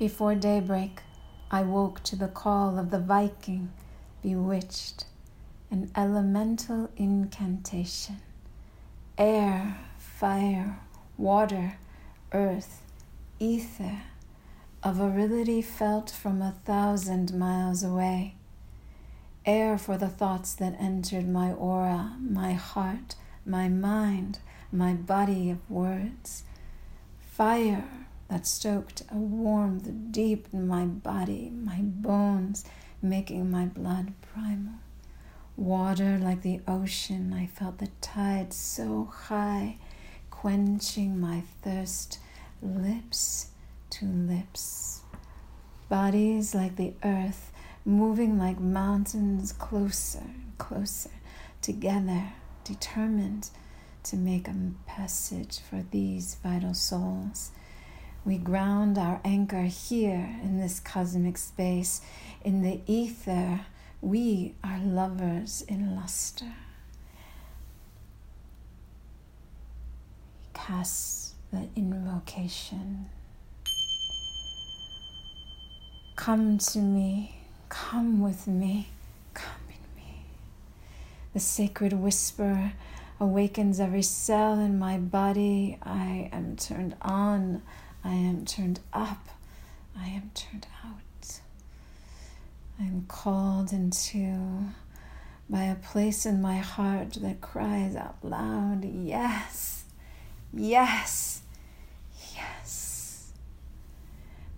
Before daybreak, I woke to the call of the Viking, bewitched, an elemental incantation. Air, fire, water, earth, ether, a virility felt from a thousand miles away. Air for the thoughts that entered my aura, my heart, my mind, my body of words. Fire that stoked a warmth deep in my body, my bones, making my blood primal. Water like the ocean, I felt the tide so high, quenching my thirst, lips to lips. Bodies like the earth, moving like mountains closer and closer, together, determined to make a passage for these vital souls. We ground our anchor here in this cosmic space. In the ether, we are lovers in luster. Cast the invocation. Come to me, come with me, come in me. The sacred whisper awakens every cell in my body. I am turned on. I am turned up. I am turned out. I am called into by a place in my heart that cries out loud, Yes, yes, yes.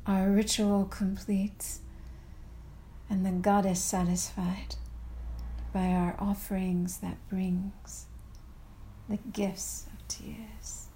Our ritual complete, and the goddess satisfied by our offerings that brings the gifts of tears.